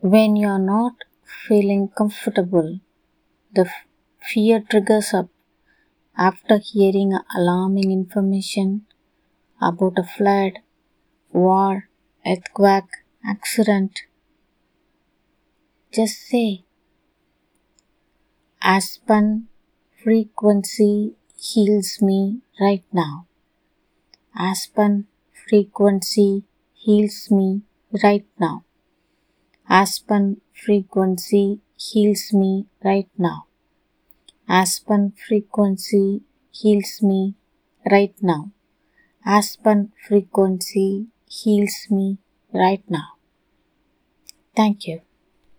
When you're not feeling comfortable, the fear triggers up after hearing alarming information about a flood, war, earthquake, accident. Just say, Aspen frequency heals me right now. Aspen frequency heals me right now. Aspen frequency heals me right now. Aspen frequency heals me right now. Aspen frequency heals me right now. Thank you.